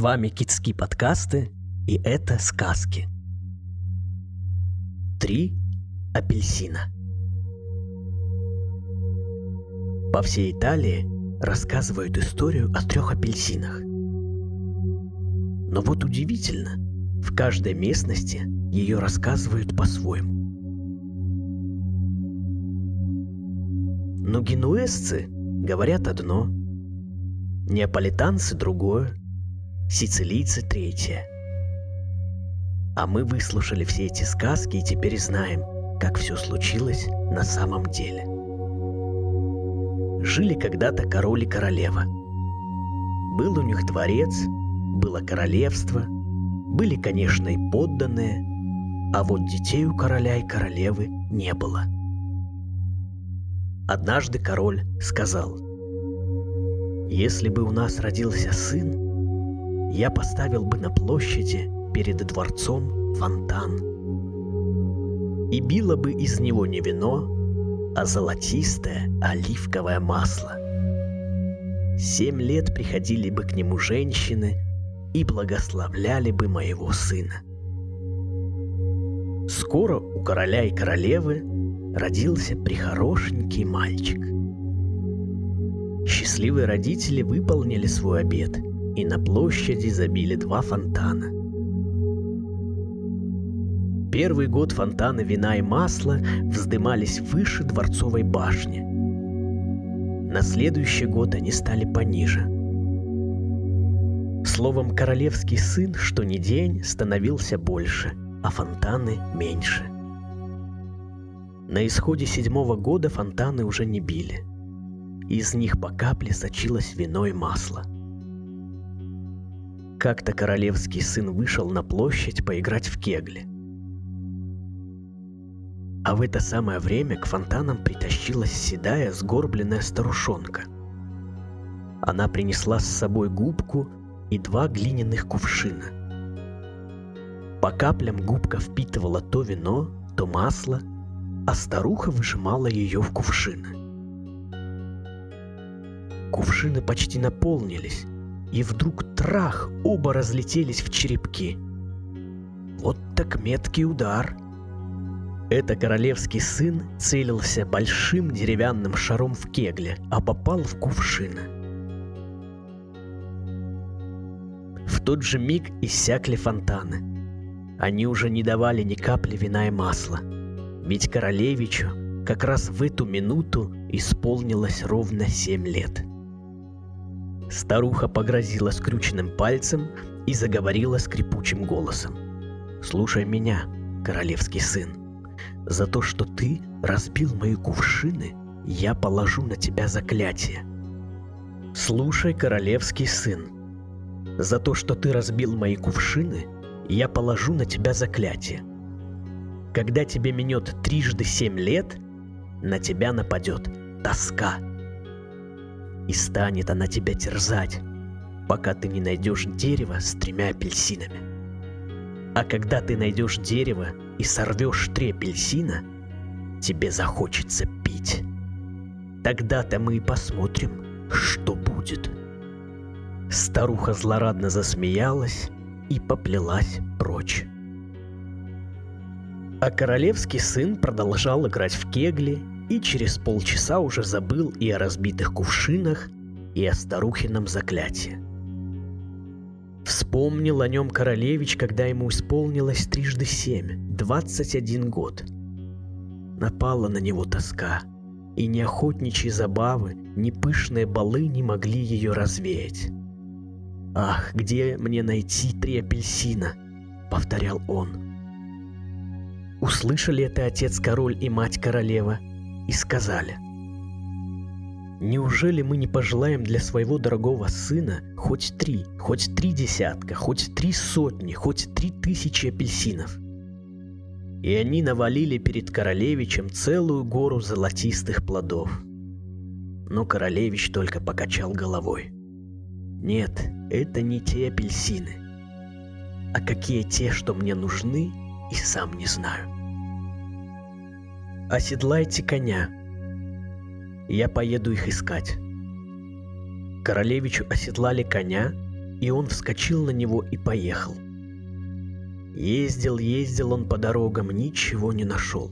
С вами Китские подкасты, и это сказки. Три апельсина. По всей Италии рассказывают историю о трех апельсинах. Но вот удивительно, в каждой местности ее рассказывают по-своему. Но генуэзцы говорят одно, неаполитанцы другое, сицилийцы третье. А мы выслушали все эти сказки и теперь знаем, как все случилось на самом деле. Жили когда-то король и королева. Был у них дворец, было королевство, были, конечно, и подданные, а вот детей у короля и королевы не было. Однажды король сказал, «Если бы у нас родился сын, я поставил бы на площади перед дворцом фонтан. И било бы из него не вино, а золотистое оливковое масло. Семь лет приходили бы к нему женщины и благословляли бы моего сына. Скоро у короля и королевы родился прихорошенький мальчик. Счастливые родители выполнили свой обет – и на площади забили два фонтана. Первый год фонтаны вина и масла вздымались выше дворцовой башни. На следующий год они стали пониже. Словом, королевский сын, что ни день, становился больше, а фонтаны меньше. На исходе седьмого года фонтаны уже не били. Из них по капле сочилось вино и масло – как-то королевский сын вышел на площадь поиграть в кегли. А в это самое время к фонтанам притащилась седая, сгорбленная старушонка. Она принесла с собой губку и два глиняных кувшина. По каплям губка впитывала то вино, то масло, а старуха выжимала ее в кувшины. Кувшины почти наполнились, и вдруг трах оба разлетелись в черепки. Вот так меткий удар. Это королевский сын целился большим деревянным шаром в кегле, а попал в кувшины. В тот же миг иссякли фонтаны. Они уже не давали ни капли вина и масла. Ведь королевичу как раз в эту минуту исполнилось ровно семь лет – Старуха погрозила скрюченным пальцем и заговорила скрипучим голосом. «Слушай меня, королевский сын. За то, что ты разбил мои кувшины, я положу на тебя заклятие. Слушай, королевский сын. За то, что ты разбил мои кувшины, я положу на тебя заклятие. Когда тебе минет трижды семь лет, на тебя нападет тоска – и станет она тебя терзать, пока ты не найдешь дерево с тремя апельсинами. А когда ты найдешь дерево и сорвешь три апельсина, тебе захочется пить. Тогда-то мы и посмотрим, что будет. Старуха злорадно засмеялась и поплелась прочь. А королевский сын продолжал играть в кегли и через полчаса уже забыл и о разбитых кувшинах, и о старухином заклятии. Вспомнил о нем королевич, когда ему исполнилось трижды семь, двадцать один год. Напала на него тоска, и ни охотничьи забавы, ни пышные балы не могли ее развеять. «Ах, где мне найти три апельсина?» — повторял он. Услышали это отец-король и мать-королева — и сказали, «Неужели мы не пожелаем для своего дорогого сына хоть три, хоть три десятка, хоть три сотни, хоть три тысячи апельсинов?» И они навалили перед королевичем целую гору золотистых плодов. Но королевич только покачал головой. «Нет, это не те апельсины. А какие те, что мне нужны, и сам не знаю» оседлайте коня. Я поеду их искать. Королевичу оседлали коня, и он вскочил на него и поехал. Ездил, ездил он по дорогам, ничего не нашел.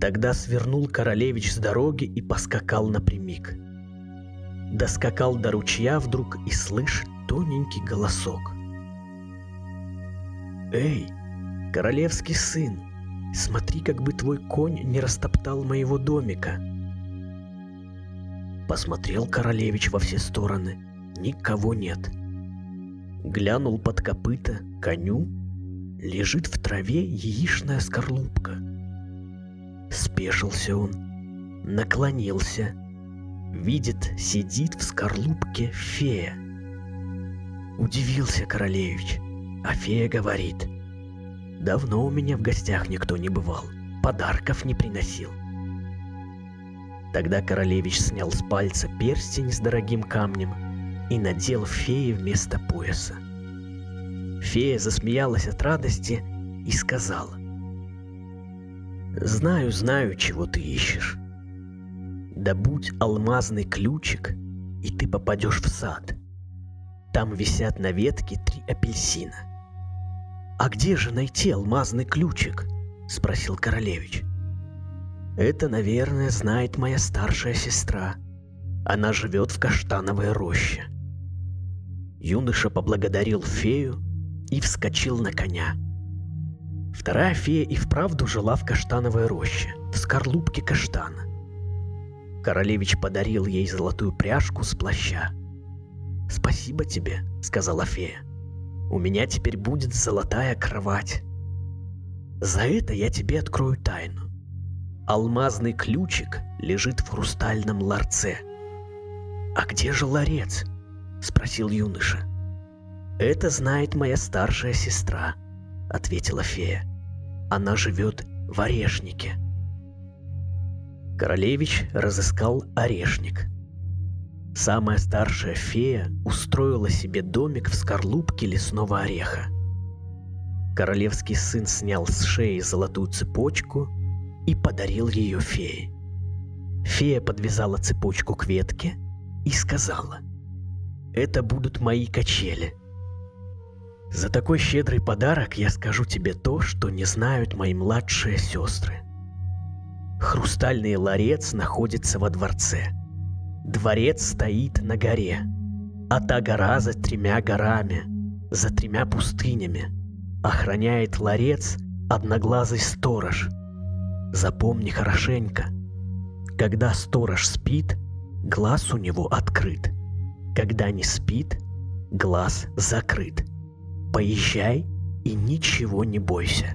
Тогда свернул королевич с дороги и поскакал напрямик. Доскакал до ручья вдруг и слышит тоненький голосок. «Эй, королевский сын, смотри, как бы твой конь не растоптал моего домика!» Посмотрел королевич во все стороны. Никого нет. Глянул под копыта коню. Лежит в траве яичная скорлупка. Спешился он. Наклонился. Видит, сидит в скорлупке фея. Удивился королевич. А фея говорит. Давно у меня в гостях никто не бывал. Подарков не приносил. Тогда королевич снял с пальца перстень с дорогим камнем и надел фее вместо пояса. Фея засмеялась от радости и сказала. «Знаю, знаю, чего ты ищешь. Добудь алмазный ключик, и ты попадешь в сад. Там висят на ветке три апельсина. «А где же найти алмазный ключик?» — спросил королевич. Это, наверное, знает моя старшая сестра. Она живет в каштановой роще. Юноша поблагодарил фею и вскочил на коня. Вторая фея и вправду жила в каштановой роще, в скорлупке каштана. Королевич подарил ей золотую пряжку с плаща. «Спасибо тебе», — сказала фея. «У меня теперь будет золотая кровать. За это я тебе открою тайну. Алмазный ключик лежит в хрустальном ларце. «А где же ларец?» — спросил юноша. «Это знает моя старшая сестра», — ответила фея. «Она живет в орешнике». Королевич разыскал орешник. Самая старшая фея устроила себе домик в скорлупке лесного ореха. Королевский сын снял с шеи золотую цепочку и подарил ее фее. Фея подвязала цепочку к ветке и сказала, «Это будут мои качели. За такой щедрый подарок я скажу тебе то, что не знают мои младшие сестры. Хрустальный ларец находится во дворце. Дворец стоит на горе, а та гора за тремя горами, за тремя пустынями. Охраняет ларец одноглазый сторож – Запомни хорошенько. Когда сторож спит, глаз у него открыт. Когда не спит, глаз закрыт. Поезжай и ничего не бойся.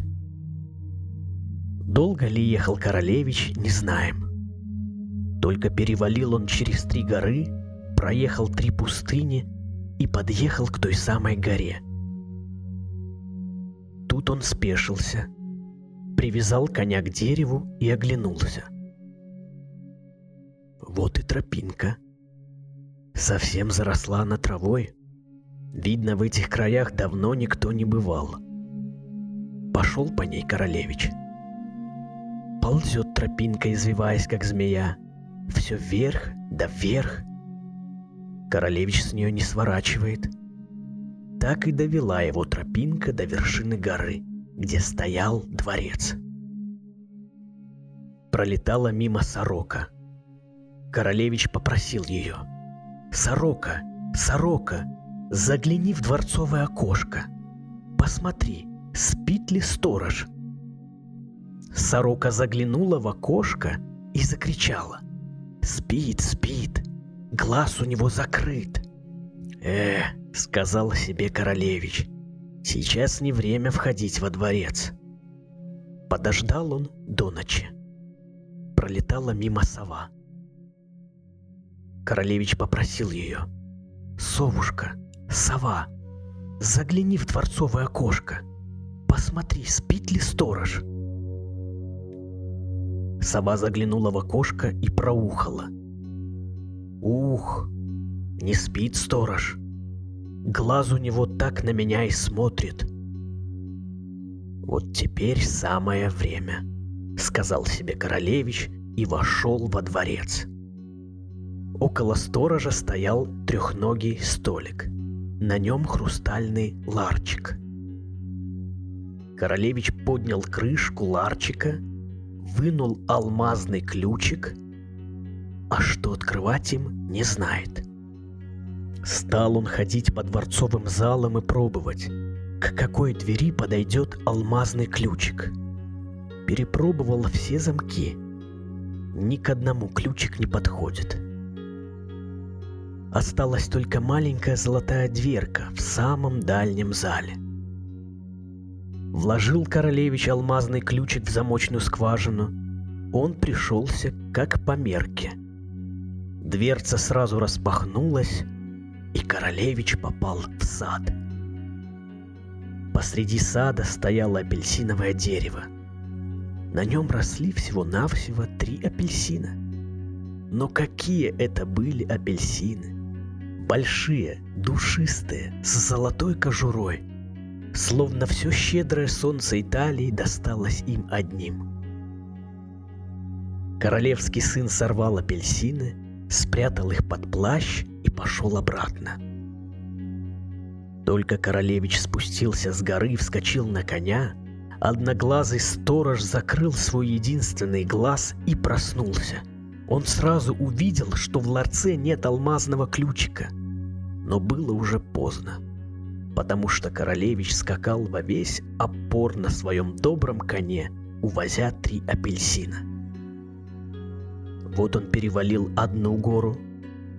Долго ли ехал королевич, не знаем. Только перевалил он через три горы, проехал три пустыни и подъехал к той самой горе. Тут он спешился – привязал коня к дереву и оглянулся. Вот и тропинка. Совсем заросла она травой. Видно, в этих краях давно никто не бывал. Пошел по ней королевич. Ползет тропинка, извиваясь, как змея. Все вверх да вверх. Королевич с нее не сворачивает. Так и довела его тропинка до вершины горы – где стоял дворец. Пролетала мимо сорока. Королевич попросил ее. «Сорока, сорока, загляни в дворцовое окошко. Посмотри, спит ли сторож?» Сорока заглянула в окошко и закричала. «Спит, спит, глаз у него закрыт». «Э, — сказал себе королевич, Сейчас не время входить во дворец. Подождал он до ночи. Пролетала мимо сова. Королевич попросил ее. «Совушка, сова, загляни в дворцовое окошко. Посмотри, спит ли сторож». Сова заглянула в окошко и проухала. «Ух, не спит сторож. Глаз у него так на меня и смотрит. Вот теперь самое время, сказал себе королевич и вошел во дворец. Около сторожа стоял трехногий столик. на нем хрустальный ларчик. Королевич поднял крышку ларчика, вынул алмазный ключик, а что открывать им, не знает. Стал он ходить по дворцовым залам и пробовать, к какой двери подойдет алмазный ключик. Перепробовал все замки. Ни к одному ключик не подходит. Осталась только маленькая золотая дверка в самом дальнем зале. Вложил королевич алмазный ключик в замочную скважину. Он пришелся как по мерке. Дверца сразу распахнулась, и королевич попал в сад. Посреди сада стояло апельсиновое дерево. На нем росли всего-навсего три апельсина. Но какие это были апельсины! Большие, душистые, с золотой кожурой. Словно все щедрое солнце Италии досталось им одним. Королевский сын сорвал апельсины, спрятал их под плащ и пошел обратно. Только королевич спустился с горы и вскочил на коня, одноглазый сторож закрыл свой единственный глаз и проснулся. Он сразу увидел, что в ларце нет алмазного ключика. Но было уже поздно, потому что королевич скакал во весь опор на своем добром коне, увозя три апельсина. Вот он перевалил одну гору,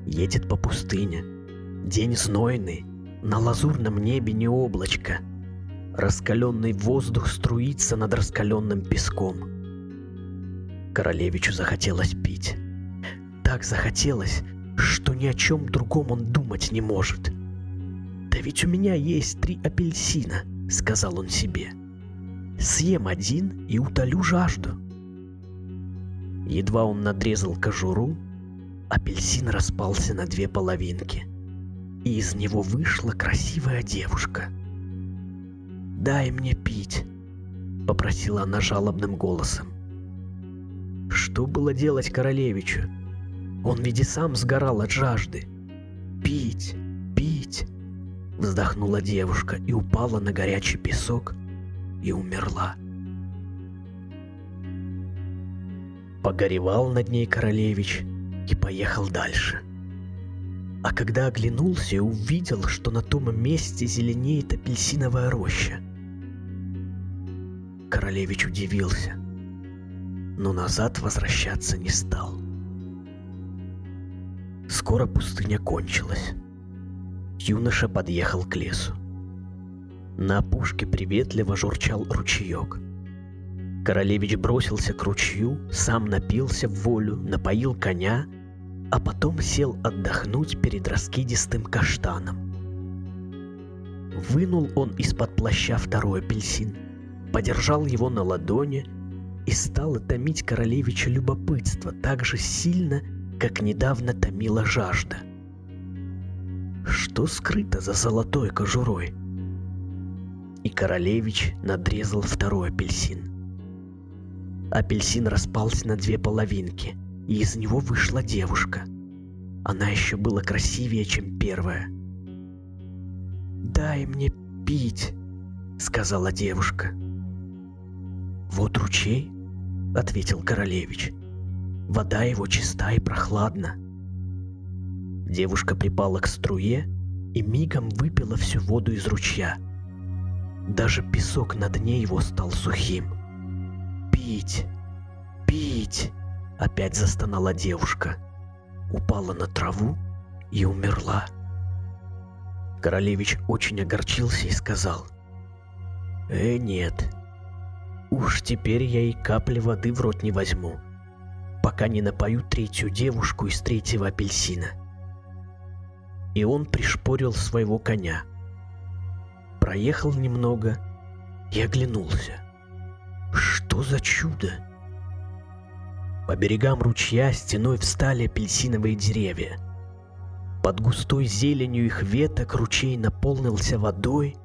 едет по пустыне. День знойный, на лазурном небе не облачко. Раскаленный воздух струится над раскаленным песком. Королевичу захотелось пить. Так захотелось, что ни о чем другом он думать не может. «Да ведь у меня есть три апельсина», — сказал он себе. «Съем один и утолю жажду». Едва он надрезал кожуру, апельсин распался на две половинки, и из него вышла красивая девушка. «Дай мне пить», — попросила она жалобным голосом. Что было делать королевичу? Он ведь и сам сгорал от жажды. «Пить, пить!» Вздохнула девушка и упала на горячий песок и умерла. Погоревал над ней королевич и поехал дальше. А когда оглянулся увидел, что на том месте зеленеет апельсиновая роща, королевич удивился, но назад возвращаться не стал. Скоро пустыня кончилась. Юноша подъехал к лесу. На опушке приветливо журчал ручеек – Королевич бросился к ручью, сам напился в волю, напоил коня, а потом сел отдохнуть перед раскидистым каштаном. Вынул он из-под плаща второй апельсин, подержал его на ладони и стал томить королевича любопытство так же сильно, как недавно томила жажда. Что скрыто за золотой кожурой? И королевич надрезал второй апельсин. Апельсин распался на две половинки, и из него вышла девушка. Она еще была красивее, чем первая. «Дай мне пить», — сказала девушка. «Вот ручей», — ответил королевич. «Вода его чиста и прохладна». Девушка припала к струе и мигом выпила всю воду из ручья. Даже песок на дне его стал сухим — пить, пить!» Опять застонала девушка. Упала на траву и умерла. Королевич очень огорчился и сказал. «Э, нет. Уж теперь я и капли воды в рот не возьму, пока не напою третью девушку из третьего апельсина». И он пришпорил своего коня. Проехал немного и оглянулся. Что за чудо? По берегам ручья стеной встали апельсиновые деревья. Под густой зеленью их веток ручей наполнился водой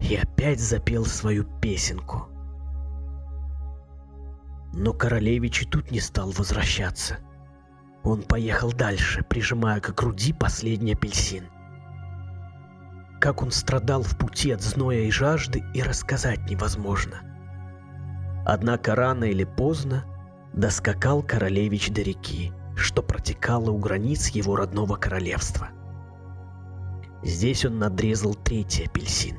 и опять запел свою песенку. Но королевич и тут не стал возвращаться. Он поехал дальше, прижимая к груди последний апельсин. как он страдал в пути от зноя и жажды, и рассказать невозможно. Однако рано или поздно доскакал королевич до реки, что протекала у границ его родного королевства. Здесь он надрезал третий апельсин,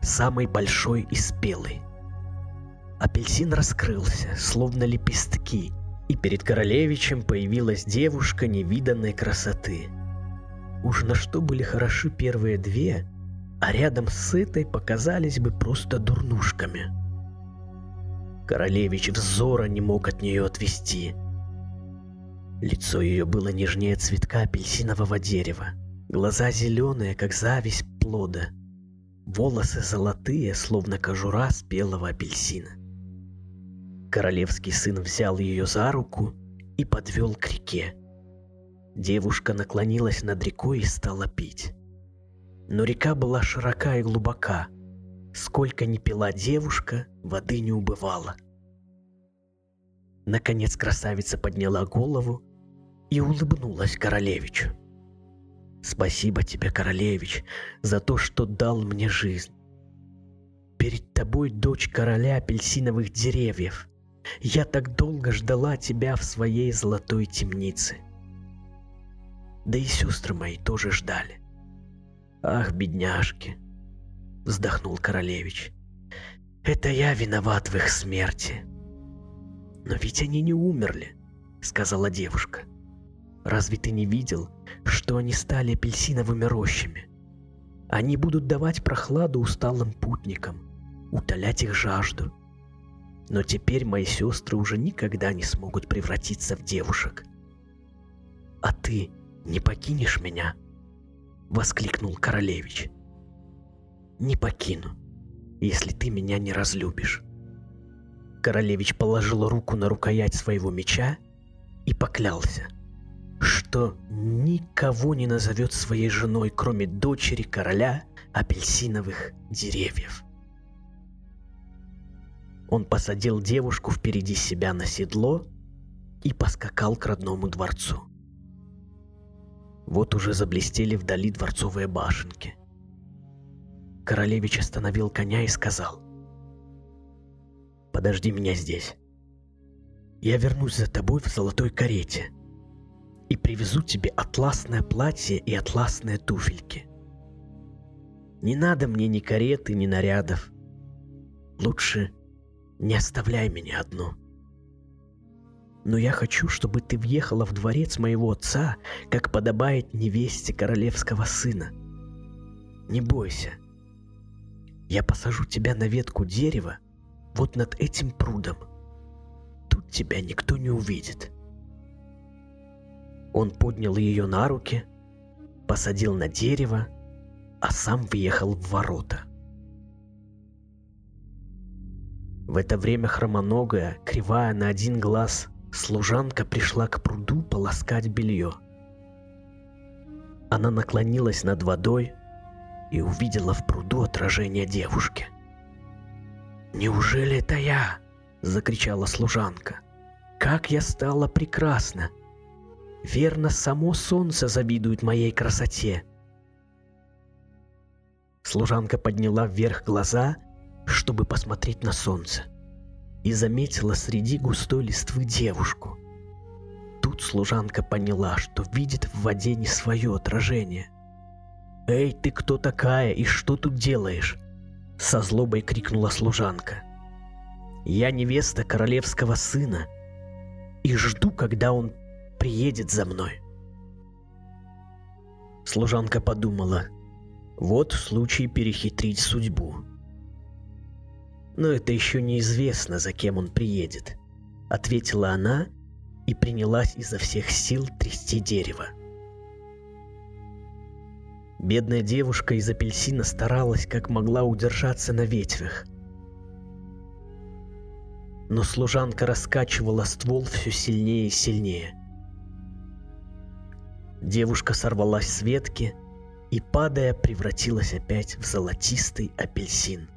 самый большой и спелый. Апельсин раскрылся, словно лепестки, и перед королевичем появилась девушка невиданной красоты. Уж на что были хороши первые две, а рядом с этой показались бы просто дурнушками. Королевич взора не мог от нее отвести. Лицо ее было нежнее цветка апельсинового дерева, глаза зеленые, как зависть плода, волосы золотые, словно кожура спелого апельсина. Королевский сын взял ее за руку и подвел к реке. Девушка наклонилась над рекой и стала пить. Но река была широка и глубока. Сколько ни пила девушка, воды не убывало. Наконец красавица подняла голову и улыбнулась королевичу. «Спасибо тебе, королевич, за то, что дал мне жизнь. Перед тобой дочь короля апельсиновых деревьев. Я так долго ждала тебя в своей золотой темнице. Да и сестры мои тоже ждали. Ах, бедняжки, вздохнул королевич. Это я виноват в их смерти. Но ведь они не умерли, сказала девушка. Разве ты не видел, что они стали апельсиновыми рощами? Они будут давать прохладу усталым путникам, утолять их жажду – но теперь мои сестры уже никогда не смогут превратиться в девушек. «А ты не покинешь меня?» — воскликнул королевич. «Не покину, если ты меня не разлюбишь». Королевич положил руку на рукоять своего меча и поклялся, что никого не назовет своей женой, кроме дочери короля апельсиновых деревьев. Он посадил девушку впереди себя на седло и поскакал к родному дворцу. Вот уже заблестели вдали дворцовые башенки. Королевич остановил коня и сказал, «Подожди меня здесь. Я вернусь за тобой в золотой карете и привезу тебе атласное платье и атласные туфельки. Не надо мне ни кареты, ни нарядов. Лучше не оставляй меня одну. Но я хочу, чтобы ты въехала в дворец моего отца, как подобает невесте королевского сына. Не бойся. Я посажу тебя на ветку дерева вот над этим прудом. Тут тебя никто не увидит. Он поднял ее на руки, посадил на дерево, а сам въехал в ворота – В это время хромоногая, кривая на один глаз, служанка пришла к пруду полоскать белье. Она наклонилась над водой и увидела в пруду отражение девушки. «Неужели это я?» – закричала служанка. «Как я стала прекрасна! Верно, само солнце завидует моей красоте!» Служанка подняла вверх глаза чтобы посмотреть на солнце, и заметила среди густой листвы девушку. Тут служанка поняла, что видит в воде не свое отражение. «Эй, ты кто такая и что тут делаешь?» Со злобой крикнула служанка. «Я невеста королевского сына и жду, когда он приедет за мной». Служанка подумала, вот случай перехитрить судьбу но это еще неизвестно, за кем он приедет», — ответила она и принялась изо всех сил трясти дерево. Бедная девушка из апельсина старалась как могла удержаться на ветвях. Но служанка раскачивала ствол все сильнее и сильнее. Девушка сорвалась с ветки и, падая, превратилась опять в золотистый апельсин.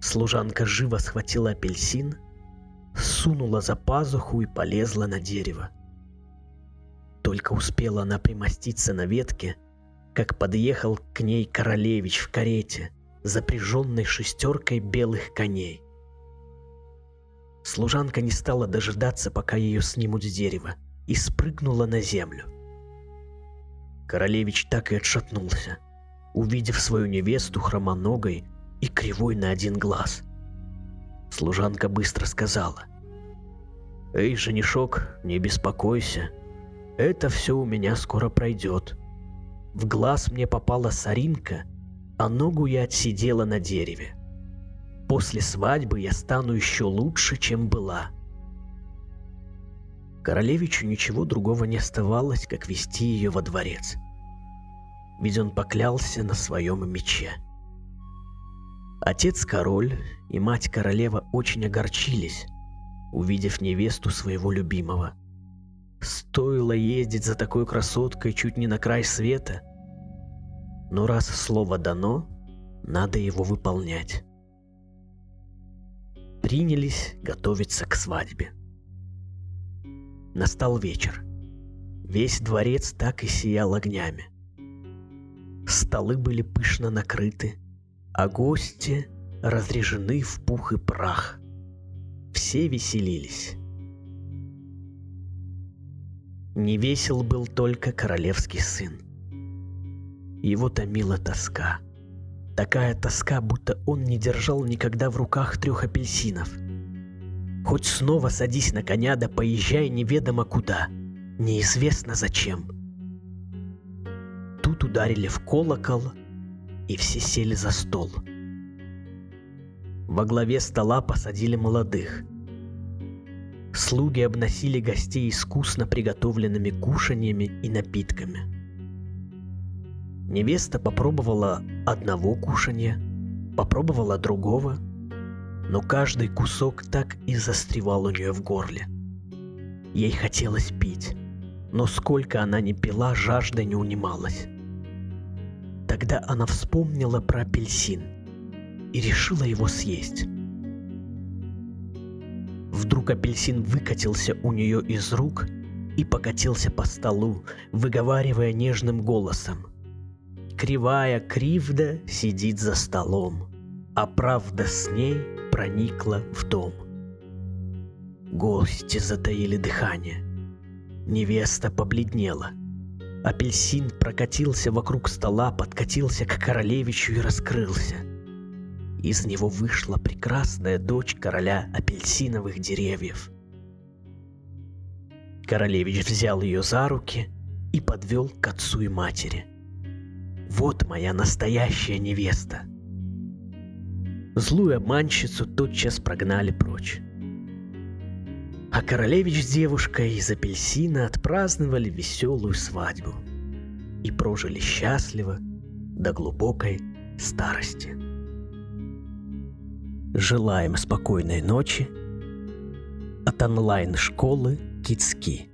Служанка живо схватила апельсин, сунула за пазуху и полезла на дерево. Только успела она примоститься на ветке, как подъехал к ней королевич в карете, запряженной шестеркой белых коней. Служанка не стала дожидаться, пока ее снимут с дерева, и спрыгнула на землю. Королевич так и отшатнулся, увидев свою невесту хромоногой и кривой на один глаз. Служанка быстро сказала. «Эй, женишок, не беспокойся. Это все у меня скоро пройдет. В глаз мне попала соринка, а ногу я отсидела на дереве. После свадьбы я стану еще лучше, чем была». Королевичу ничего другого не оставалось, как вести ее во дворец. Ведь он поклялся на своем мече. Отец-король и мать-королева очень огорчились, увидев невесту своего любимого. Стоило ездить за такой красоткой чуть не на край света. Но раз слово дано, надо его выполнять. Принялись готовиться к свадьбе. Настал вечер. Весь дворец так и сиял огнями. Столы были пышно накрыты, а гости разрежены в пух и прах. Все веселились. Не весел был только королевский сын. Его томила тоска. Такая тоска, будто он не держал никогда в руках трех апельсинов. Хоть снова садись на коня, да поезжай неведомо куда, неизвестно зачем. Тут ударили в колокол, и все сели за стол. Во главе стола посадили молодых. Слуги обносили гостей искусно приготовленными кушаньями и напитками. Невеста попробовала одного кушанья, попробовала другого, но каждый кусок так и застревал у нее в горле. Ей хотелось пить, но сколько она не пила, жажда не унималась. Тогда она вспомнила про апельсин и решила его съесть. Вдруг апельсин выкатился у нее из рук и покатился по столу, выговаривая нежным голосом. Кривая кривда сидит за столом, а правда с ней проникла в дом. Гости затаили дыхание. Невеста побледнела – Апельсин прокатился вокруг стола, подкатился к королевичу и раскрылся. Из него вышла прекрасная дочь короля апельсиновых деревьев. Королевич взял ее за руки и подвел к отцу и матери. «Вот моя настоящая невеста!» Злую обманщицу тотчас прогнали прочь. А королевич с девушкой из апельсина отпраздновали веселую свадьбу и прожили счастливо до глубокой старости. Желаем спокойной ночи от онлайн-школы Кицки.